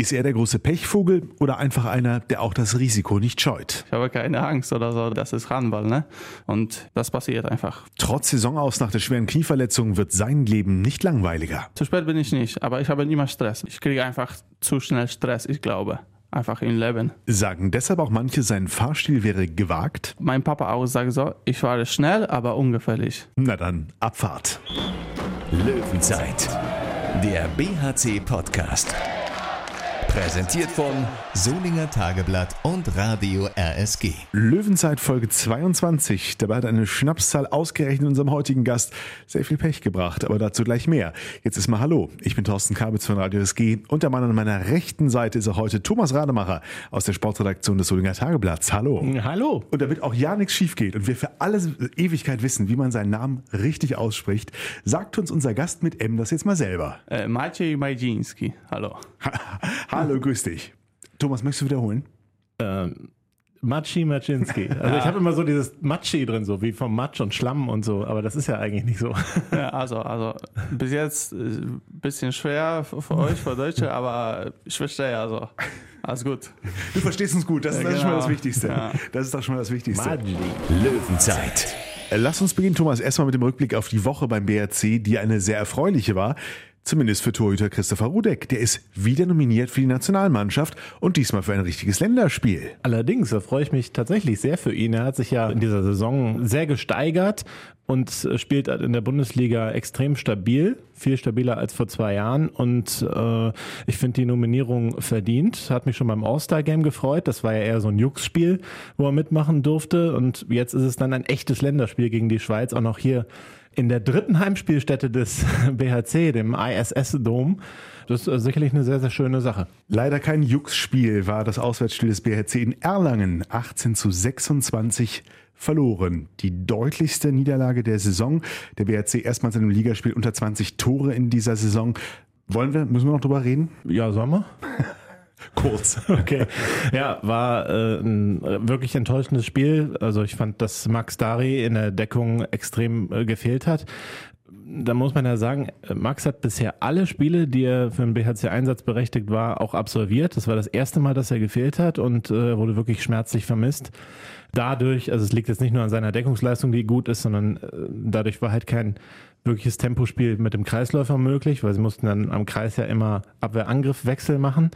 Ist er der große Pechvogel oder einfach einer, der auch das Risiko nicht scheut? Ich habe keine Angst oder so, das ist Handball, ne? Und das passiert einfach. Trotz Saisonaus nach der schweren Knieverletzung wird sein Leben nicht langweiliger. Zu spät bin ich nicht, aber ich habe immer Stress. Ich kriege einfach zu schnell Stress, ich glaube. Einfach im Leben. Sagen deshalb auch manche, sein Fahrstil wäre gewagt? Mein Papa auch sagt so, ich fahre schnell, aber ungefährlich. Na dann, Abfahrt. Löwenzeit, der BHC-Podcast. Präsentiert von Solinger Tageblatt und Radio RSG. Löwenzeit Folge 22. Dabei hat eine Schnapszahl ausgerechnet unserem heutigen Gast sehr viel Pech gebracht, aber dazu gleich mehr. Jetzt ist mal Hallo. Ich bin Thorsten Kabitz von Radio RSG und der Mann an meiner rechten Seite ist auch heute Thomas Rademacher aus der Sportredaktion des Solinger Tageblatts. Hallo. Hallo. Und damit auch ja nichts schief geht und wir für alle Ewigkeit wissen, wie man seinen Namen richtig ausspricht, sagt uns unser Gast mit M das jetzt mal selber. Äh, Maciej Majinski, hallo. Hallo, grüß dich. Thomas, möchtest du wiederholen? Ähm, Matschi Maczynski. Also ich habe immer so dieses Matschi drin, so wie vom Matsch und Schlamm und so, aber das ist ja eigentlich nicht so. Ja, also, also bis jetzt ein bisschen schwer für euch, für Deutsche, aber ich verstehe also. Alles gut. Du verstehst uns gut, das, ist, Ja, das ist schon mal das genau. Wichtigste. Ja. Das ist doch schon mal das Wichtigste. Matschi. Löwenzeit, Lass uns beginnen, Thomas, erstmal mit dem Rückblick auf die Woche beim BRC, die eine sehr erfreuliche war. Zumindest für Torhüter Christopher Rudek. Der ist wieder nominiert für die Nationalmannschaft und diesmal für ein richtiges Länderspiel. Allerdings, da freue ich mich tatsächlich sehr für ihn. Er hat sich ja in dieser Saison sehr gesteigert und spielt in der Bundesliga extrem stabil, viel stabiler als vor zwei Jahren. Und äh, ich finde die Nominierung verdient. Hat mich schon beim All-Star-Game gefreut. Das war ja eher so ein Jux-Spiel, wo er mitmachen durfte. Und jetzt ist es dann ein echtes Länderspiel gegen die Schweiz, auch noch hier in der dritten Heimspielstätte des BHC, dem ISS-Dom. Das ist sicherlich eine sehr, sehr schöne Sache. Leider kein Jux-Spiel war das Auswärtsspiel des BRC in Erlangen 18 zu 26 verloren. Die deutlichste Niederlage der Saison. Der BRC erstmals in einem Ligaspiel unter 20 Tore in dieser Saison. Wollen wir, müssen wir noch drüber reden? Ja, sollen wir? Kurz. Okay. Ja, war äh, ein wirklich enttäuschendes Spiel. Also ich fand, dass Max Dari in der Deckung extrem äh, gefehlt hat. Da muss man ja sagen, Max hat bisher alle Spiele, die er für den BHC einsatzberechtigt war, auch absolviert. Das war das erste Mal, dass er gefehlt hat und äh, wurde wirklich schmerzlich vermisst. Dadurch, also es liegt jetzt nicht nur an seiner Deckungsleistung, die gut ist, sondern äh, dadurch war halt kein wirkliches Tempospiel mit dem Kreisläufer möglich, weil sie mussten dann am Kreis ja immer Abwehr-Angriff-Wechsel machen.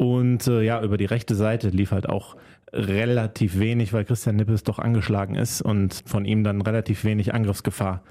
Und äh, ja, über die rechte Seite lief halt auch relativ wenig, weil Christian Nippes doch angeschlagen ist und von ihm dann relativ wenig Angriffsgefahr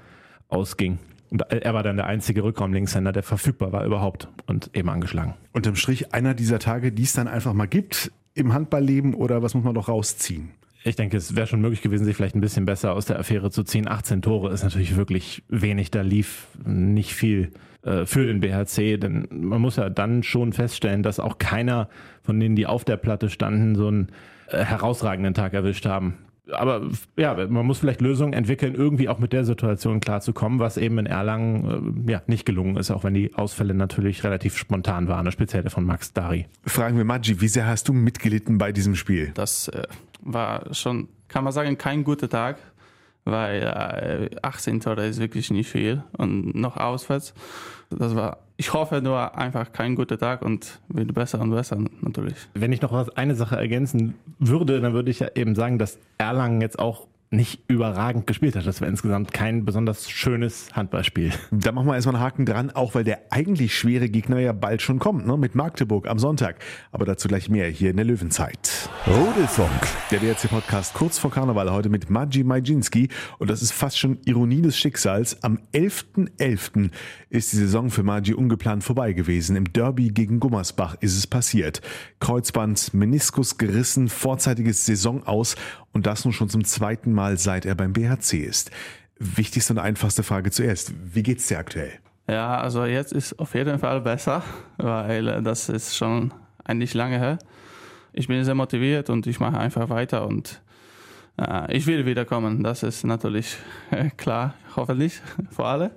ausging. Und er war dann der einzige Rückraum-Linkshänder, der verfügbar war überhaupt und eben angeschlagen. Unterm Strich einer dieser Tage, die es dann einfach mal gibt im Handballleben oder was muss man doch rausziehen? Ich denke, es wäre schon möglich gewesen, sich vielleicht ein bisschen besser aus der Affäre zu ziehen. 18 Tore ist natürlich wirklich wenig. Da lief nicht viel äh, für den BHC, denn man muss ja dann schon feststellen, dass auch keiner von denen, die auf der Platte standen, so einen äh, herausragenden Tag erwischt haben. Aber ja, man muss vielleicht Lösungen entwickeln, irgendwie auch mit der Situation klarzukommen, was eben in Erlangen äh, ja nicht gelungen ist, auch wenn die Ausfälle natürlich relativ spontan waren, speziell der von Max Dari. Fragen wir Maggi, wie sehr hast du mitgelitten bei diesem Spiel? Das äh, war schon, kann man sagen, kein guter Tag, weil äh, 18 Tore ist wirklich nicht viel und noch auswärts. Das war, ich hoffe nur einfach kein guter Tag und wird besser und besser natürlich. Wenn ich noch was, eine Sache ergänzen würde, dann würde ich ja eben sagen, dass Erlangen jetzt auch nicht überragend gespielt hat. Das war insgesamt kein besonders schönes Handballspiel. Da machen wir erstmal einen Haken dran, auch weil der eigentlich schwere Gegner ja bald schon kommt, ne? mit Magdeburg am Sonntag. Aber dazu gleich mehr hier in der Löwenzeit. Rudelfunk, Der BRC-Podcast kurz vor Karneval heute mit Maji Majinski. Und das ist fast schon Ironie des Schicksals. Am 11.11. ist die Saison für Maji ungeplant vorbei gewesen. Im Derby gegen Gummersbach ist es passiert. Kreuzband, Meniskus gerissen, vorzeitiges Saison aus und das nun schon zum zweiten Mal, seit er beim BHC ist. Wichtigste und einfachste Frage zuerst. Wie geht's dir aktuell? Ja, also jetzt ist auf jeden Fall besser, weil äh, das ist schon eigentlich lange her. Ich bin sehr motiviert und ich mache einfach weiter und äh, ich will wiederkommen. Das ist natürlich äh, klar, hoffentlich für alle.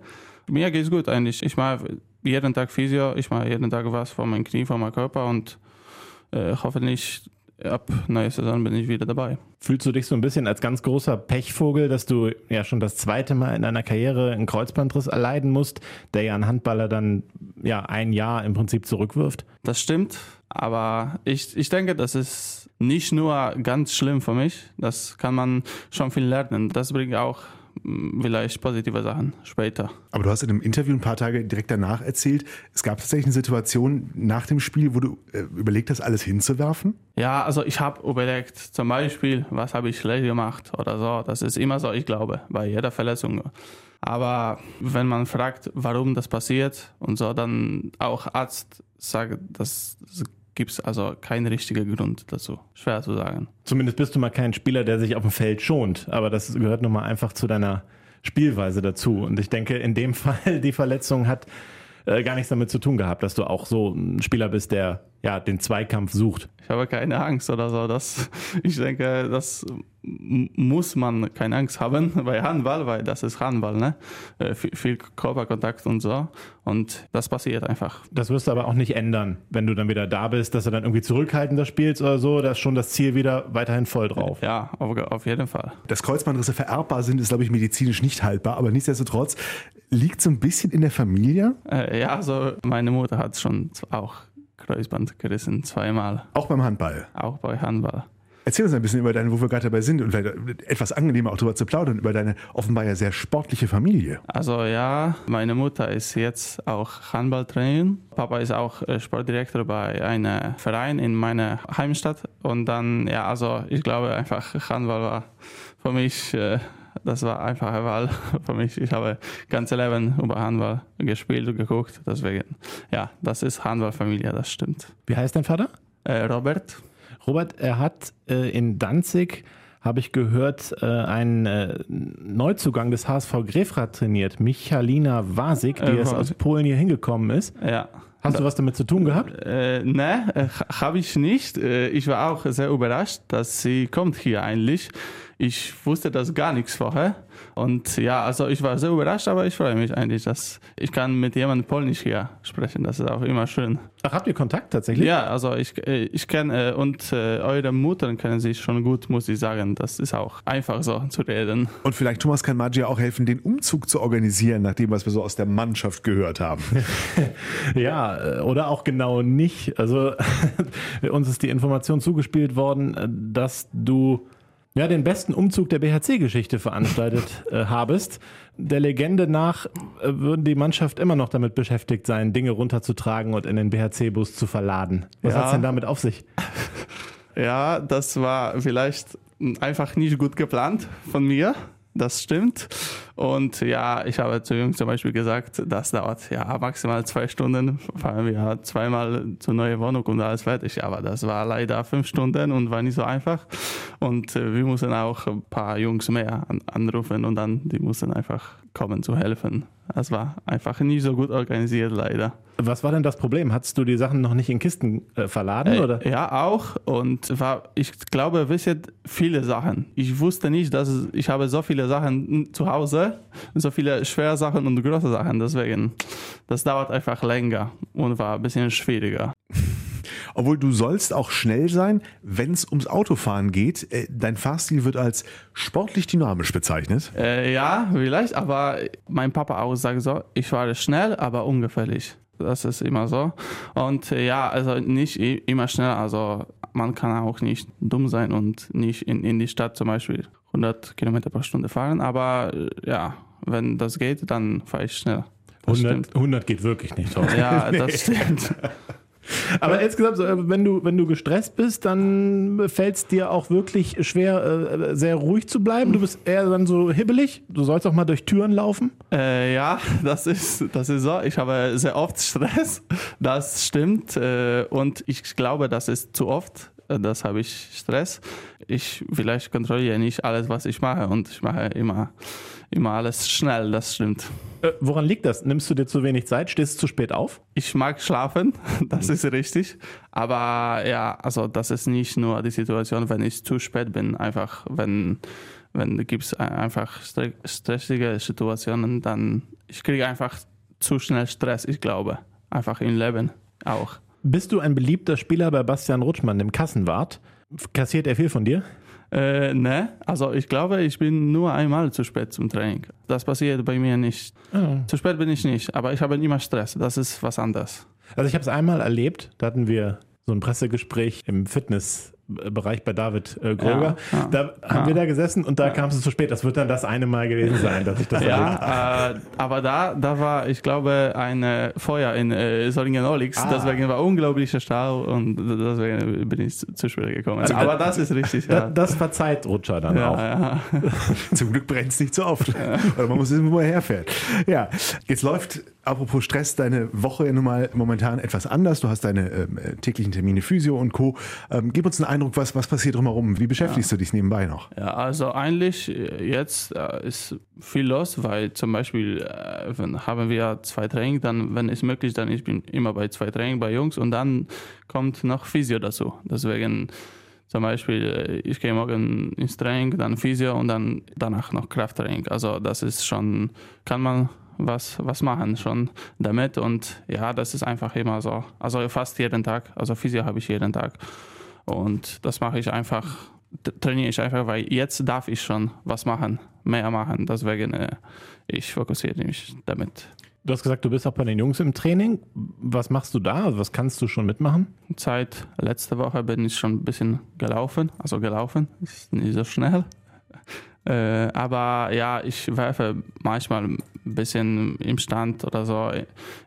Mir geht's gut eigentlich. Ich mache jeden Tag Physio, ich mache jeden Tag was für mein Knie, für meinen Körper und äh, hoffentlich ab neuer Saison bin ich wieder dabei. Fühlst du dich so ein bisschen als ganz großer Pechvogel, dass du ja schon das zweite Mal in deiner Karriere einen Kreuzbandriss erleiden musst, der ja einen Handballer dann ja ein Jahr im Prinzip zurückwirft? Das stimmt, aber ich, ich denke, das ist nicht nur ganz schlimm für mich. Das kann man schon viel lernen. Das bringt auch vielleicht positive Sachen später. Aber du hast in einem Interview ein paar Tage direkt danach erzählt, es gab tatsächlich eine Situation nach dem Spiel, wo du äh, überlegt hast, alles hinzuwerfen? Ja, also ich habe überlegt, zum Beispiel, was habe ich schlecht gemacht oder so. Das ist immer so, ich glaube, bei jeder Verletzung. Aber wenn man fragt, warum das passiert und so, dann auch Arzt sagt, dass gibt es also keinen richtigen Grund dazu. Schwer zu sagen. Zumindest bist du mal kein Spieler, der sich auf dem Feld schont, aber das gehört nun mal einfach zu deiner Spielweise dazu. Und ich denke, in dem Fall, die Verletzung hat äh, gar nichts damit zu tun gehabt, dass du auch so ein Spieler bist, der ja den Zweikampf sucht. Ich habe keine Angst oder so. Das, ich denke, das muss man keine Angst haben bei Handball, weil das ist Handball, ne? Äh, viel Körperkontakt und so. Und das passiert einfach. Das wirst du aber auch nicht ändern, wenn du dann wieder da bist, dass du dann irgendwie zurückhaltender spielst oder so. Da ist schon das Ziel wieder weiterhin voll drauf. Ja, auf, auf jeden Fall. Dass Kreuzbandrisse vererbbar sind, ist, glaube ich, medizinisch nicht haltbar. Aber nichtsdestotrotz liegt so ein bisschen in der Familie. Äh, ja, also meine Mutter hat schon auch Kreuzband gerissen, zweimal. Auch beim Handball? Auch bei Handball. Erzähl uns ein bisschen über deine, wo wir gerade dabei sind und vielleicht etwas angenehmer auch darüber zu plaudern, über deine offenbar ja sehr sportliche Familie. Also ja, meine Mutter ist jetzt auch Handballtrainerin. Papa ist auch äh, Sportdirektor bei einem Verein in meiner Heimstadt. Und dann, ja, also ich glaube einfach, Handball war für mich äh, das war einfach eine Wahl für mich. Ich habe ganze Leben über Handball gespielt und geguckt. Deswegen, ja, das ist Handballfamilie, das stimmt. Wie heißt dein Vater? Äh, Robert. Robert, er hat äh, in Danzig, habe ich gehört, äh, einen äh, Neuzugang des HSV Grefrath trainiert, Michalina Wasik, die jetzt aus Polen hier hingekommen ist. Ja. Hast du was damit zu tun gehabt? Äh, ne, äh, habe ich nicht. Äh, ich war auch sehr überrascht, dass sie kommt hier eigentlich. Ich wusste das gar nichts vorher. Und ja, also ich war sehr überrascht, aber ich freue mich eigentlich, dass ich kann mit jemandem Polnisch hier sprechen. Das ist auch immer schön. Ach, habt ihr Kontakt tatsächlich? Ja, also ich, äh, ich kenne äh, und äh, eure Mutter kennen sich schon gut, muss ich sagen. Das ist auch einfach so zu reden. Und vielleicht Thomas kann Magia auch helfen, den Umzug zu organisieren, nach dem, was wir so aus der Mannschaft gehört haben. ja, oder auch genau nicht. Also uns ist die Information zugespielt worden, dass du ja, den besten Umzug der BHC-Geschichte veranstaltet äh, habest. Der Legende nach äh, würden die Mannschaft immer noch damit beschäftigt sein, Dinge runterzutragen und in den BHC-Bus zu verladen. Was ja. hat's denn damit auf sich? Ja, das war vielleicht einfach nicht gut geplant von mir das stimmt. Und ja, ich habe zu Jungs zum Beispiel gesagt, das dauert ja maximal zwei Stunden, fahren wir zweimal zur neuen Wohnung und alles fertig. Aber das war leider fünf Stunden und war nicht so einfach. Und äh, wir mussten auch ein paar Jungs mehr an, anrufen und dann die mussten einfach kommen zu helfen. Das war einfach nicht so gut organisiert, leider. Was war denn das Problem? Hattest du die Sachen noch nicht in Kisten äh, verladen? Äh, oder? Ja, auch. Und war, ich glaube, wisst viele Sachen. Ich wusste nicht, dass ich habe so viele Sachen zu Hause, so viele schwere Sachen und große Sachen. Deswegen, das dauert einfach länger und war ein bisschen schwieriger. Obwohl du sollst auch schnell sein, wenn es ums Autofahren geht. Äh, dein Fahrstil wird als sportlich dynamisch bezeichnet. Äh, ja, vielleicht, aber mein Papa auch sagt so, ich fahre schnell, aber ungefährlich. Das ist immer so. Und äh, ja, also nicht immer schnell. Also man kann auch nicht dumm sein und nicht in, in die Stadt zum Beispiel 100 Kilometer pro Stunde fahren. Aber äh, ja, wenn das geht, dann fahre ich schnell. 100, 100, geht wirklich nicht. Ja, das stimmt. Aber insgesamt, wenn du, wenn du gestresst bist, dann fällt es dir auch wirklich schwer, äh, sehr ruhig zu bleiben. Du bist eher dann so hibbelig. Du sollst auch mal durch Türen laufen. Äh, ja, das ist, das ist so. Ich habe sehr oft Stress. Das stimmt. Äh, und ich glaube, das ist zu oft. Äh, das habe ich Stress. Ich vielleicht kontrolliere nicht alles, was ich mache. Und ich mache immer, immer alles schnell. Das stimmt. Äh, woran liegt das? Nimmst du dir zu wenig Zeit? Stehst du zu spät auf? Ich mag schlafen, das ist richtig. Aber ja, also das ist nicht nur die Situation, wenn ich zu spät bin. Einfach, wenn, wenn gibt es einfach stressige Situationen, dann ich kriege einfach zu schnell Stress, ich glaube. Einfach im Leben auch. Bist du ein beliebter Spieler bei Bastian Rutschmann, dem Kassenwart? Kassiert er viel von dir? Äh, ne, also ich glaube, ich bin nur einmal zu spät zum Training. Das passiert bei mir nicht. Oh. Zu spät bin ich nicht, aber ich habe immer Stress. Das ist was anderes. Also ich habe es einmal erlebt, da hatten wir so ein Pressegespräch im Fitnessbereich bei David äh, Gröger. Ja, ja, da haben ja. wir da gesessen und da kam es zu spät. Das wird dann das eine Mal gewesen sein, dass ich das erlebt habe. Ja, äh, aber da, da war, ich glaube, ein äh, Feuer in äh, Solingen-Olix. Ah. Deswegen war unglaublicher Stau und deswegen bin ich zu, zu spät gekommen. Also aber da- das ist richtig, Da, ja. das verzeiht Rutscher dann auch. Zum Glück brennt es nicht so oft. Oder man muss wissen, wo er herfährt. Ja, jetzt läuft, apropos Stress, deine Woche nun mal momentan etwas anders. Du hast deine ähm, äh, täglichen Termine Physio und Co. Ähm, gib uns einen Eindruck, was, was passiert drumherum? Wie beschäftigst du dich nebenbei noch? Ja, also eigentlich äh, jetzt äh, ist viel los, weil zum Beispiel äh, wenn, haben wir zwei Training, dann wenn es möglich, dann ich bin immer bei zwei Training bei Jungs und dann kommt noch Physio dazu. Deswegen zum Beispiel äh, ich gehe morgen ins Training, dann Physio und dann danach noch Krafttraining. Also das ist schon kann man was was machen schon damit und ja, das ist einfach immer so. Also fast jeden Tag. Also Physio habe ich jeden Tag. Und das mache ich einfach, trainiere ich einfach, weil jetzt darf ich schon was machen, mehr machen. Deswegen, äh, ich fokussiere mich damit. Du hast gesagt, du bist auch bei den Jungs im Training. Was machst du da? Was kannst du schon mitmachen? Seit letzter Woche bin ich schon ein bisschen gelaufen, also gelaufen, ist nicht so schnell. Äh, aber ja, ich werfe manchmal ein bisschen im Stand oder so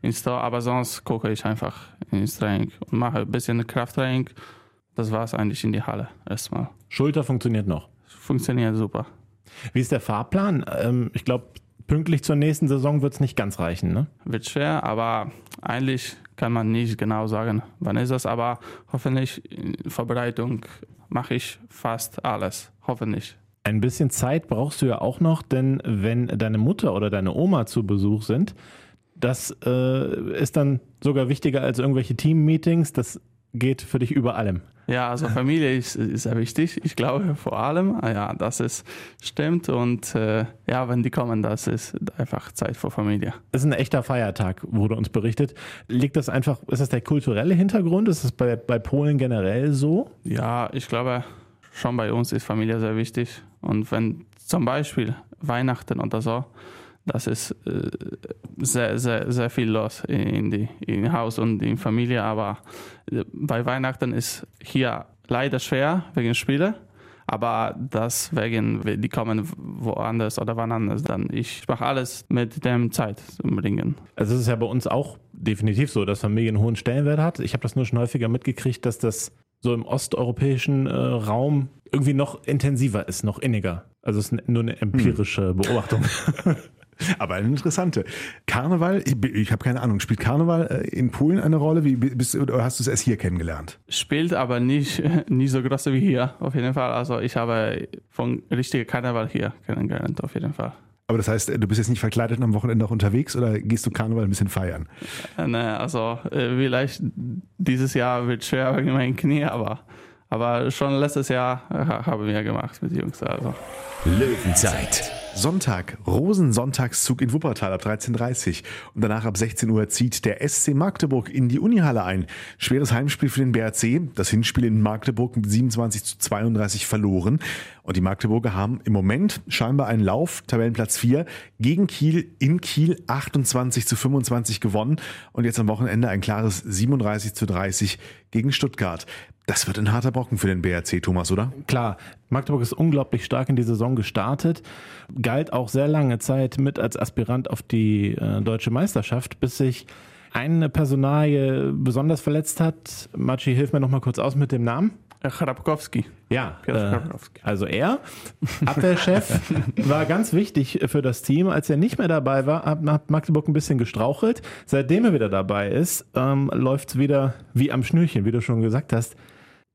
ins Tor, aber sonst gucke ich einfach ins Training und mache ein bisschen Krafttraining. Das war es eigentlich in die Halle erstmal. Schulter funktioniert noch. Funktioniert super. Wie ist der Fahrplan? Ähm, ich glaube, pünktlich zur nächsten Saison wird es nicht ganz reichen, ne? wird schwer, aber eigentlich kann man nicht genau sagen, wann ist das, aber hoffentlich in Vorbereitung mache ich fast alles, hoffentlich. Ein bisschen Zeit brauchst du ja auch noch, denn wenn deine Mutter oder deine Oma zu Besuch sind, das äh, ist dann sogar wichtiger als irgendwelche Team-Meetings. Das geht für dich über allem. Ja, also Familie ist, ist sehr wichtig, ich glaube vor allem, ah ja, das ist stimmt und äh, ja, wenn die kommen, das ist einfach Zeit für Familie. Es ist ein echter Feiertag, wurde uns berichtet. Liegt das einfach, ist das der kulturelle Hintergrund? Ist das bei, bei Polen generell so? Ja, ich glaube, schon bei uns ist Familie sehr wichtig. Und wenn zum Beispiel Weihnachten oder so, das ist äh, sehr, sehr, sehr viel los in die im Haus und in Familie. Aber äh, bei Weihnachten ist hier leider schwer wegen Spiele. Aber deswegen, die kommen woanders oder wann anders, dann ich mache alles mit dem Zeit zu bringen. Also es ist ja bei uns auch definitiv so, dass Familie einen hohen Stellenwert hat. Ich habe das nur schon häufiger mitgekriegt, dass das so im osteuropäischen äh, Raum irgendwie noch intensiver ist, noch inniger. Also es ist nur eine empirische Beobachtung. Aber eine interessante. Karneval, ich, ich habe keine Ahnung, spielt Karneval äh, in Polen eine Rolle? Wie bist, oder hast du es erst hier kennengelernt? spielt aber nicht, nicht so groß wie hier, auf jeden Fall. Also ich habe von richtiger Karneval hier kennengelernt, auf jeden Fall. Aber das heißt, du bist jetzt nicht verkleidet und am Wochenende auch unterwegs oder gehst du Karneval ein bisschen feiern? Äh, Ne, also äh, vielleicht dieses Jahr wird schwer wegen meinem Knie, aber, aber schon letztes Jahr äh, haben wir gemacht mit Jungs. Also. Löwenzeit. Sonntag, Rosensonntagszug in Wuppertal ab 13.30 Uhr. Und danach ab 16 Uhr zieht der SC Magdeburg in die Unihalle ein. Schweres Heimspiel für den BRC. Das Hinspiel in Magdeburg mit 27 zu 32 verloren. Und die Magdeburger haben im Moment scheinbar einen Lauf, Tabellenplatz 4, gegen Kiel in Kiel 28 zu 25 gewonnen. Und jetzt am Wochenende ein klares 37 zu 30 gegen Stuttgart. Das wird ein harter Brocken für den BRC, Thomas, oder? Klar, Magdeburg ist unglaublich stark in die Saison gestartet, galt auch sehr lange Zeit mit als Aspirant auf die äh, deutsche Meisterschaft, bis sich eine Personalie besonders verletzt hat. Maci, hilf mir noch mal kurz aus mit dem Namen. Äh, Chrapkowski. Ja, äh, also er, Abwehrchef, war ganz wichtig für das Team. Als er nicht mehr dabei war, hat hat Magdeburg ein bisschen gestrauchelt. Seitdem er wieder dabei ist, ähm, läuft es wieder wie am Schnürchen, wie du schon gesagt hast.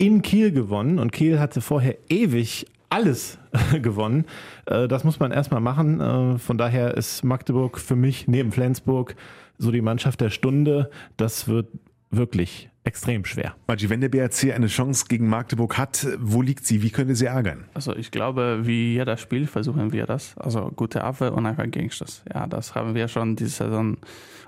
In Kiel gewonnen und Kiel hatte vorher ewig alles gewonnen. Äh, das muss man erstmal machen. Äh, von daher ist Magdeburg für mich neben Flensburg so die Mannschaft der Stunde. Das wird wirklich extrem schwer. Maggi, wenn der BRC eine Chance gegen Magdeburg hat, wo liegt sie? Wie könnte sie ärgern? Also ich glaube, wie jeder Spiel versuchen wir das. Also gute Abwehr und einfach Gegenstoß. Ja, das haben wir schon diese Saison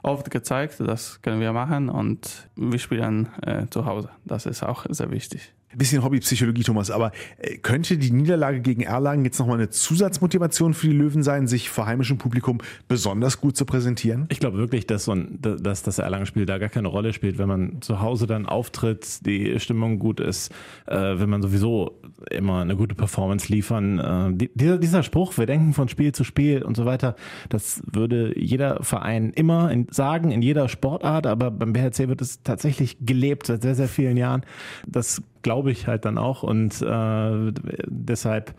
oft gezeigt. Das können wir machen und wir spielen äh, zu Hause. Das ist auch sehr wichtig. Bisschen Hobbypsychologie, Thomas, aber äh, könnte die Niederlage gegen Erlangen jetzt nochmal eine Zusatzmotivation für die Löwen sein, sich vor heimischem Publikum besonders gut zu präsentieren? Ich glaube wirklich, dass, so ein, dass das Erlangen-Spiel da gar keine Rolle spielt, wenn man zu Hause dann auftritt, die Stimmung gut ist, äh, wenn man sowieso immer eine gute Performance liefern. Äh, die, dieser, dieser Spruch, wir denken von Spiel zu Spiel und so weiter, das würde jeder Verein immer in, sagen, in jeder Sportart, aber beim BHC wird es tatsächlich gelebt seit sehr, sehr vielen Jahren. Das glaube ich halt dann auch und äh, deshalb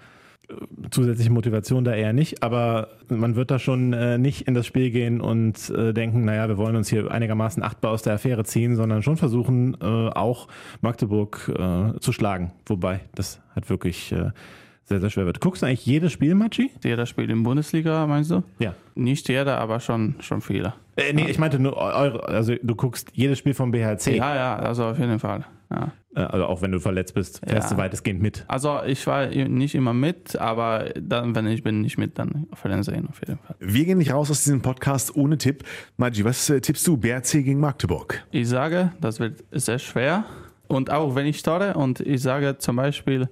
äh, zusätzliche Motivation da eher nicht, aber man wird da schon äh, nicht in das Spiel gehen und äh, denken, naja, wir wollen uns hier einigermaßen achtbar aus der Affäre ziehen, sondern schon versuchen, äh, auch Magdeburg äh, zu schlagen. Wobei das halt wirklich äh, sehr, sehr schwer wird. Guckst du eigentlich jedes Spiel, Machi? Jeder spielt in Bundesliga, meinst du? Ja. Nicht jeder, aber schon, schon viele. Äh, nee, ich meinte nur eure, also du guckst jedes Spiel vom BHC. Ja, ja, also auf jeden Fall. Ja. Äh, Also auch wenn du verletzt bist, fährst Ja. du weitestgehend mit. Also ich war nicht immer mit, aber dann, wenn ich bin nicht mit, dann Fernsehen auf jeden Fall. Wir gehen nicht raus aus diesem Podcast ohne Tipp. Maggi, was äh, tippst du? BRC gegen Magdeburg. Ich sage, das wird sehr schwer. Und auch wenn ich starte und ich sage zum Beispiel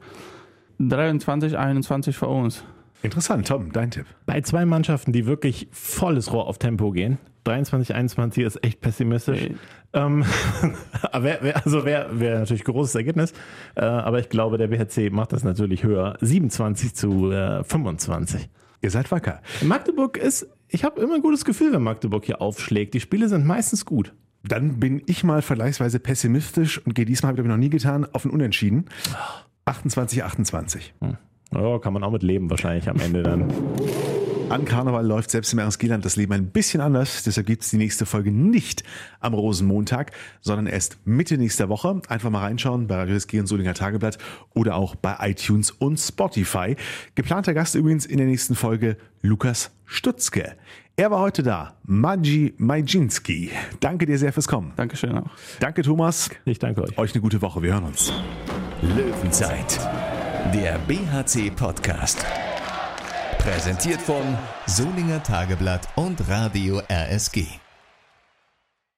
23, 21 für uns. Interessant, Tom, dein Tipp. Bei zwei Mannschaften, die wirklich volles Rohr auf Tempo gehen, 23, 21 ist echt pessimistisch. Okay. Ähm, aber wär, also wäre wär natürlich ein großes Ergebnis. Äh, aber ich glaube, der BHC macht das natürlich höher. 27 zu äh, 25. Ihr seid wacker. Magdeburg ist, ich habe immer ein gutes Gefühl, wenn Magdeburg hier aufschlägt. Die Spiele sind meistens gut. Dann bin ich mal vergleichsweise pessimistisch und gehe diesmal, habe ich noch nie getan, auf ein Unentschieden. 28, 28. Ja, kann man auch mit leben wahrscheinlich am Ende dann. An Karneval läuft selbst im RSG-Land das Leben ein bisschen anders. Deshalb gibt es die nächste Folge nicht am Rosenmontag, sondern erst Mitte nächster Woche. Einfach mal reinschauen bei Radio SG und Solinger Tageblatt oder auch bei iTunes und Spotify. Geplanter Gast übrigens in der nächsten Folge Lukas Stutzke. Er war heute da, Maji Majinski. Danke dir sehr fürs Kommen. Dankeschön auch. Danke Thomas. Ich danke euch. Euch eine gute Woche. Wir hören uns. Löwenzeit, der BHC-Podcast. Präsentiert von Solinger Tageblatt und Radio RSG.